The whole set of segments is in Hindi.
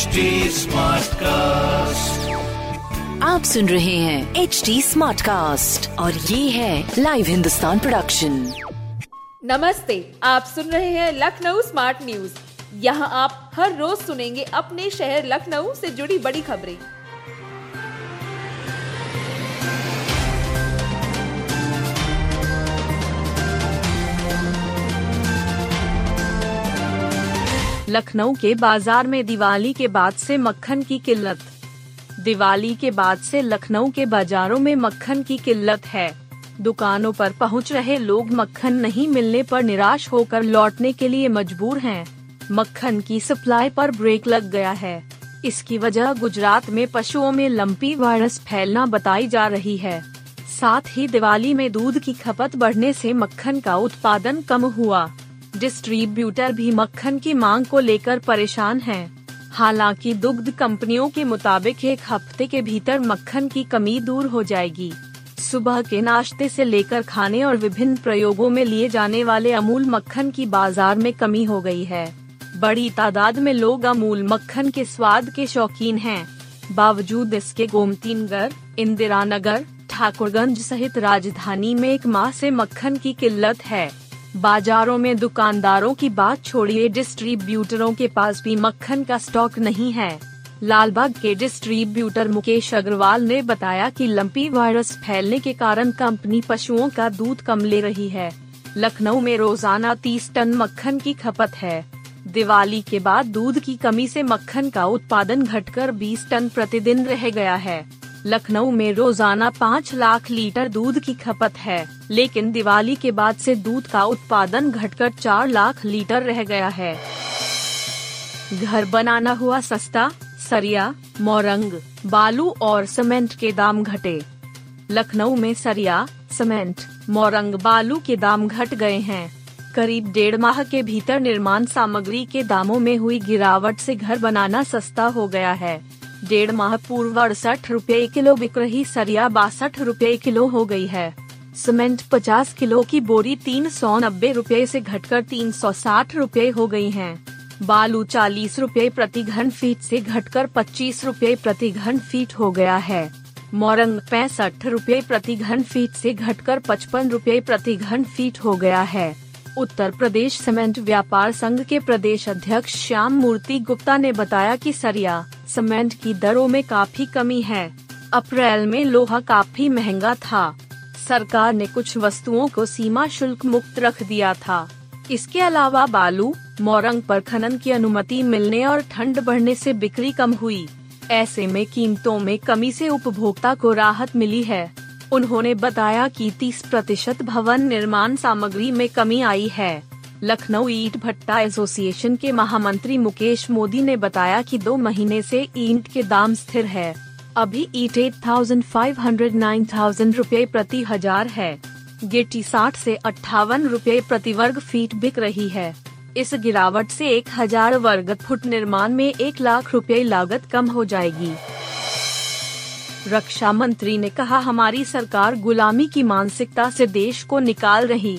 HD कास्ट आप सुन रहे हैं एच डी स्मार्ट कास्ट और ये है लाइव हिंदुस्तान प्रोडक्शन नमस्ते आप सुन रहे हैं लखनऊ स्मार्ट न्यूज़ यहाँ आप हर रोज सुनेंगे अपने शहर लखनऊ से जुड़ी बड़ी खबरें। लखनऊ के बाज़ार में दिवाली के बाद से मक्खन की किल्लत। दिवाली के बाद से लखनऊ के बाजारों में मक्खन की किल्लत है। दुकानों पर पहुँच रहे लोग मक्खन नहीं मिलने पर निराश होकर लौटने के लिए मजबूर हैं। मक्खन की सप्लाई पर ब्रेक लग गया है। इसकी वजह गुजरात में पशुओं में लंपी वायरस फैलना बताई जा रही है। साथ ही दिवाली में दूध की खपत बढ़ने से मक्खन का उत्पादन कम हुआ। डिस्ट्रीब्यूटर भी मक्खन की मांग को लेकर परेशान हैं। हालाँकि दुग्ध कंपनियों के मुताबिक एक हफ़्ते के भीतर मक्खन की कमी दूर हो जाएगी सुबह के नाश्ते से लेकर खाने और विभिन्न प्रयोगों में लिए जाने वाले अमूल मक्खन की बाज़ार में कमी हो गई है बड़ी तादाद में लोग अमूल मक्खन के स्वाद के शौकीन हैं। बावजूद इसके गोमती नगर इंदिरा नगर ठाकुरगंज सहित राजधानी में एक माह से मक्खन की किल्लत है बाजारों में दुकानदारों की बात छोड़िए, डिस्ट्रीब्यूटरों के पास भी मक्खन का स्टॉक नहीं है। लालबाग के डिस्ट्रीब्यूटर मुकेश अग्रवाल ने बताया कि लंपी वायरस फैलने के कारण कंपनी पशुओं का दूध कम ले रही है। लखनऊ में रोज़ाना 30 टन मक्खन की खपत है। दिवाली के बाद दूध की कमी से मक्खन का उत्पादन घटकर 20 टन प्रतिदिन रह गया है। लखनऊ में रोज़ाना पाँच लाख लीटर दूध की खपत है, लेकिन दिवाली के बाद से दूध का उत्पादन घटकर चार लाख लीटर रह गया है। घर बनाना हुआ सस्ता, सरिया, मोरंग, बालू और सीमेंट के दाम घटे। लखनऊ में सरिया, सीमेंट, मोरंग, बालू के दाम घट गए हैं। करीब डेढ़ माह के भीतर निर्माण सामग्री के दामों में हुई गिरावट से घर बनाना सस्ता हो गया है। डेढ़ माह पूर्व अड़सठ रूपए किलो बिक रही सरिया बासठ रूपए किलो हो गई है। सीमेंट 50 किलो की बोरी तीन सौ नब्बे रूपए ऐसी घटकर तीन सौ साठ रूपए हो गई है। बालू चालीस रूपए प्रति घन फीट से घटकर पच्चीस रूपए प्रति घन फीट हो गया है। मोरंग पैंसठ रूपए प्रति घन फीट से घटकर पचपन रूपए प्रति घन फीट हो गया है। उत्तर प्रदेश सीमेंट व्यापार संघ के प्रदेश अध्यक्ष श्याम मूर्ति गुप्ता ने बताया कि सरिया सीमेंट की दरों में काफ़ी कमी है। अप्रैल में लोहा काफ़ी महँगा था। सरकार ने कुछ वस्तुओं को सीमा शुल्क मुक्त रख दिया था। इसके अलावा बालू, मोरंग पर खनन की अनुमति मिलने और ठंड बढ़ने से बिक्री कम हुई। ऐसे में कीमतों में कमी से उपभोक्ता को राहत मिली है। उन्होंने बताया कि 30 प्रतिशत भवन निर्माण सामग्री में कमी आई है। लखनऊ ईट भट्टा एसोसिएशन के महामंत्री मुकेश मोदी ने बताया कि दो महीने से ईंट के दाम स्थिर है। अभी ईट eight thousand five hundred nine thousand रूपए प्रति हज़ार है। गिट्टी साठ से अट्ठावन रूपए प्रति वर्ग फीट बिक रही है। इस गिरावट से एक हज़ार वर्ग फुट निर्माण में एक लाख रुपए लागत कम हो जाएगी। रक्षा मंत्री ने कहा, हमारी सरकार गुलामी की मानसिकता से देश को निकाल रही।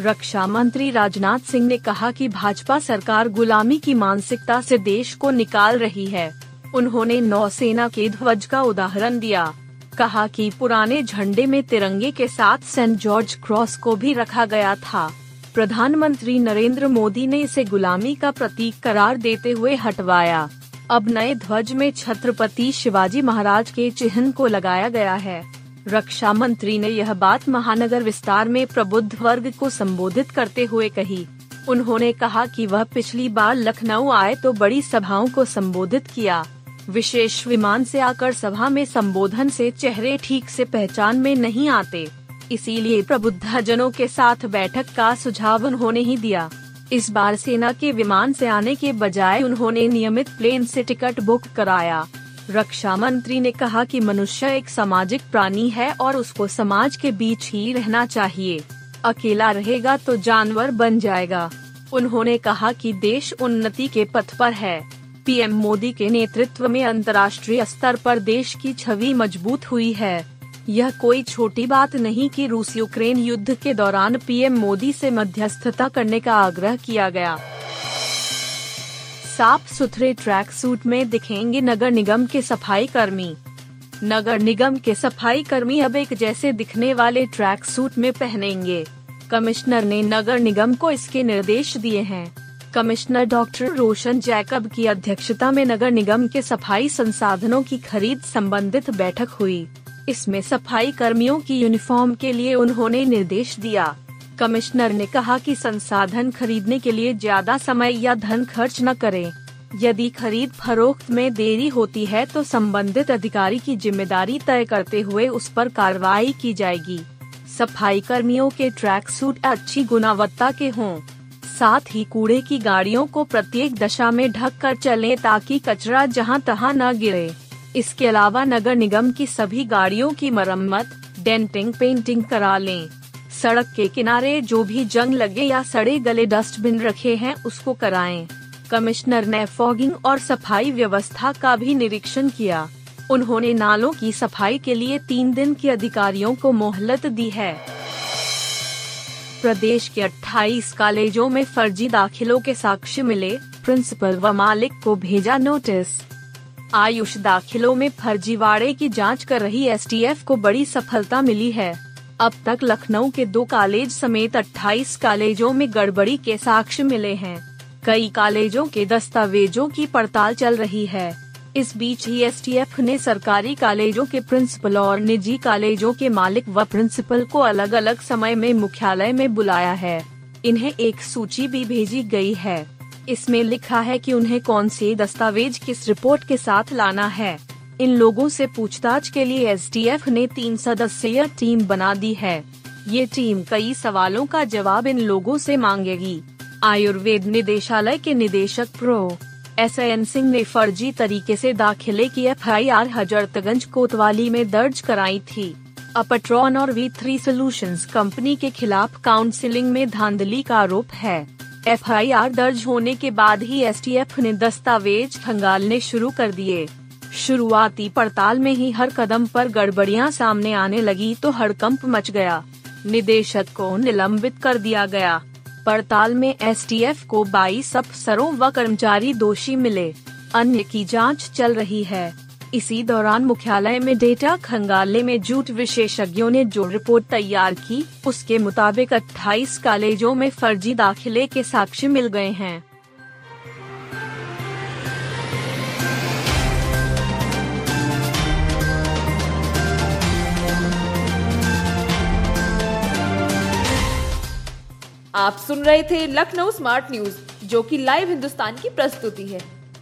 रक्षा मंत्री राजनाथ सिंह ने कहा कि भाजपा सरकार गुलामी की मानसिकता से देश को निकाल रही है। उन्होंने नौसेना के ध्वज का उदाहरण दिया। कहा कि पुराने झंडे में तिरंगे के साथ सेंट जॉर्ज क्रॉस को भी रखा गया था। प्रधानमंत्री नरेंद्र मोदी ने इसे गुलामी का प्रतीक करार देते हुए हटवाया। अब नए ध्वज में छत्रपति शिवाजी महाराज के चिन्ह को लगाया गया है। रक्षा मंत्री ने यह बात महानगर विस्तार में प्रबुद्ध वर्ग को संबोधित करते हुए कही। उन्होंने कहा कि वह पिछली बार लखनऊ आए तो बड़ी सभाओं को संबोधित किया। विशेष विमान से आकर सभा में संबोधन से चेहरे ठीक से पहचान में नहीं आते। इसीलिए प्रबुद्धजनों के साथ बैठक का सुझाव उन्होंने ही दिया। इस बार सेना के विमान से आने के बजाय उन्होंने नियमित प्लेन से टिकट बुक कराया। रक्षा मंत्री ने कहा कि मनुष्य एक सामाजिक प्राणी है और उसको समाज के बीच ही रहना चाहिए। अकेला रहेगा तो जानवर बन जाएगा। उन्होंने कहा कि देश उन्नति के पथ पर है। पीएम मोदी के नेतृत्व में अंतर्राष्ट्रीय स्तर पर देश की छवि मज़बूत हुई है। यह कोई छोटी बात नहीं कि रूस यूक्रेन युद्ध के दौरान पीएम मोदी से मध्यस्थता करने का आग्रह किया गया। साफ़ सुथरे ट्रैक सूट में दिखेंगे नगर निगम के सफ़ाई कर्मी नगर निगम के सफ़ाई कर्मी अब एक जैसे दिखने वाले ट्रैक सूट में पहनेंगे। कमिश्नर ने नगर निगम को इसके निर्देश दिए हैं। कमिश्नर डॉक्टर रोशन जैकब की अध्यक्षता में नगर निगम के सफ़ाई संसाधनों की खरीद संबंधित बैठक हुई। इसमें सफ़ाई कर्मियों की यूनिफॉर्म के लिए उन्होंने निर्देश दिया। कमिश्नर ने कहा कि संसाधन खरीदने के लिए ज़्यादा समय या धन खर्च न करें। यदि खरीद फरोख्त में देरी होती है तो संबंधित अधिकारी की ज़िम्मेदारी तय करते हुए उस पर कार्रवाई की जाएगी। सफ़ाई कर्मियों के ट्रैक सूट अच्छी गुणवत्ता के हों। साथ ही कूड़े की गाड़ियों को प्रत्येक दशा में ढक कर चले ताकि कचरा जहाँ तहां न गिरे। इसके अलावा नगर निगम की सभी गाड़ियों की मरम्मत डेंटिंग पेंटिंग करा लें। सड़क के किनारे जो भी जंग लगे या सड़े गले डस्टबिन रखे हैं, उसको कराएँ। कमिश्नर ने फॉगिंग और सफ़ाई व्यवस्था का भी निरीक्षण किया। उन्होंने नालों की सफ़ाई के लिए तीन दिन के अधिकारियों को मोहलत दी है। प्रदेश के 28 कॉलेजों में फर्जी दाखिलों के साक्ष्य मिले। प्रिंसिपल व मालिक को भेजा नोटिस। आयुष दाखिलों में फर्जीवाड़े की जाँच कर रही एसटीएफ को बड़ी सफलता मिली है। अब तक लखनऊ के दो कॉलेज समेत 28 कॉलेजों में गड़बड़ी के साक्ष्य मिले हैं। कई कॉलेजों के दस्तावेजों की पड़ताल चल रही है। इस बीच ही एस ने सरकारी कॉलेजों के प्रिंसिपल और निजी कॉलेजों के मालिक व प्रिंसिपल को अलग अलग समय में मुख्यालय में बुलाया है। इन्हें एक सूची भी भेजी गई है। इसमें लिखा है कि उन्हें कौन से दस्तावेज़ किस रिपोर्ट के साथ लाना है। इन लोगों से पूछताछ के लिए एस ने तीन सदस्यीय टीम बना दी है। ये टीम कई सवालों का जवाब इन लोगों से मांगेगी। आयुर्वेद निदेशालय के निदेशक प्रो. एस. एन. सिंह ने फर्जी तरीके से दाखिले की एफ़ आई आर हजरतगंज कोतवाली में दर्ज कराई थी। अपट्रॉन और वी थ्री सोल्यूशन कंपनी के खिलाफ काउंसिलिंग में धांधली का आरोप है। एफआईआर दर्ज होने के बाद ही एसटीएफ ने दस्तावेज़ खंगालने शुरू कर दिए। शुरुआती पड़ताल में ही हर कदम पर गड़बड़ियाँ सामने आने लगी तो हड़कंप मच गया। निदेशक को निलंबित कर दिया गया। पड़ताल में एसटीएफ को 22 अफसरों व कर्मचारी दोषी मिले। अन्य की जाँच चल रही है। इसी दौरान मुख्यालय में डेटा खंगालने में जूट विशेषज्ञों ने जो रिपोर्ट तैयार की, उसके मुताबिक 28 कॉलेजों में फर्जी दाखिले के साक्ष्य मिल गए हैं। आप सुन रहे थे लखनऊ स्मार्ट न्यूज़, जो कि लाइव हिंदुस्तान की प्रस्तुति है।